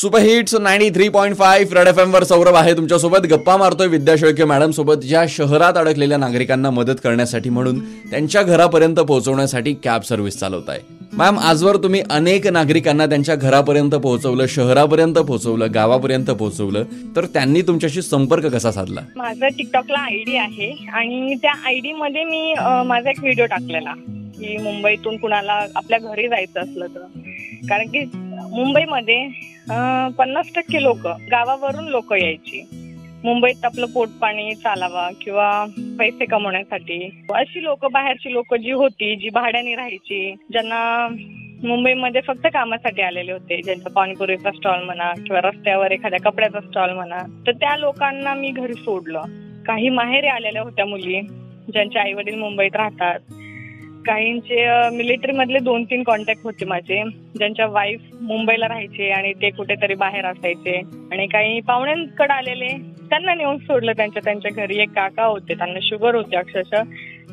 Super hits ninety three point five red F एमवर Saurabh आहे तुमच्यासोबत. गप्पा मारतोय विद्या शेळके मॅडम सोबत ज्या शहरात अडकलेल्या नागरिकांना मदत करण्यासाठी म्हणून त्यांच्या घरापर्यंत पोहोचवण्यासाठी कॅब सर्व्हिस चालवत आहे मॅम आजवर तुम्ही अनेक नागरिकांना त्यांच्या घरापर्यंत पोहोचवलं शहरापर्यंत पोहोचवलं गावापर्यंत पोहोचवलं तर त्यांनी तुमच्याशी संपर्क कसा साधला? माझा टिकटॉकला आयडी आहे आणि त्या आयडी मध्ये मी माझा एक व्हिडिओ टाकलेला की मुंबईतून कुणाला आपल्या घरी जायचं असलं तर. कारण की मुंबईमध्ये पन्नास टक्के लोक गावावरून लोक यायची. मुंबईत आपलं पोटपाणी चालावा किंवा पैसे कमवण्यासाठी. अशी लोक बाहेरची लोक जी होती जी भाड्याने राहायची ज्यांना मुंबईमध्ये फक्त कामासाठी आलेले होते ज्यांचा पाणीपुरीचा स्टॉल म्हणा किंवा रस्त्यावर एखाद्या कपड्याचा स्टॉल म्हणा तर त्या लोकांना मी घरी सोडलं. काही माहेरी आलेल्या होत्या मुली ज्यांचे आई वडील मुंबईत राहतात. काहींचे मिलिटरी मधले दोन तीन कॉन्टॅक्ट होते माझे. ज्यांच्या वाईफ मुंबईला राहायचे आणि ते कुठेतरी बाहेर असायचे. आणि काही पाहुण्यांकडे आलेले त्यांना नेऊन सोडलं त्यांच्या त्यांच्या घरी. एक काका होते त्यांना शुगर होते अक्षरशः.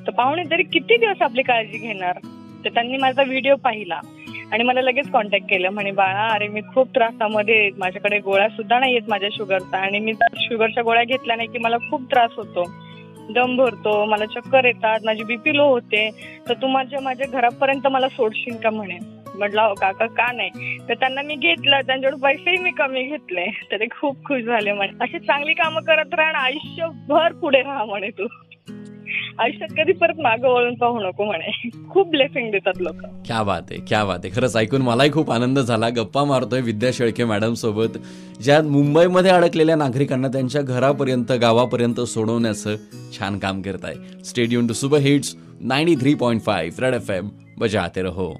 तर पाहुणे तरी किती दिवस आपली काळजी घेणार? तर त्यांनी माझा व्हिडिओ पाहिला. आणि मला लगेच कॉन्टॅक्ट केलं. म्हणे बाळा अरे मी खूप त्रासामध्ये माझ्याकडे गोळ्या सुद्धा नाही आहेत माझ्या शुगरचा आणि मी शुगरच्या गोळ्या घेतल्या नाही की मला खूप त्रास होतो. दम भरतो मला चक्कर येतात माझी बीपी लो होते तर तू माझ्या माझ्या घरापर्यंत मला सोडशील का म्हणे? म्हटलं हो काका का नाही? तर त्यांना मी घेतलं त्यांच्याकडे पैसेही मी कमी घेतले तर ते खूप खुश झाले म्हणे. अशी चांगली कामं करत राहा आयुष्यभर पुढे राहा म्हणे तू. आयुष्यात कधी परत मागं वळून पाहू नको म्हणे. खूप ब्लेसिंग देतात लोक. क्या बात आहे क्या बात आहे. खरंच ऐकून मलाही खूप आनंद झाला. गप्पा मारतोय विद्या शेळके मॅडम सोबत. ज्या मुंबईमध्ये अडकलेल्या नागरिकांना त्यांच्या घरापर्यंत गावापर्यंत सोडवण्याचं छान काम करत आहे stadium to super hits ninety three point five red F M बजाते रहो.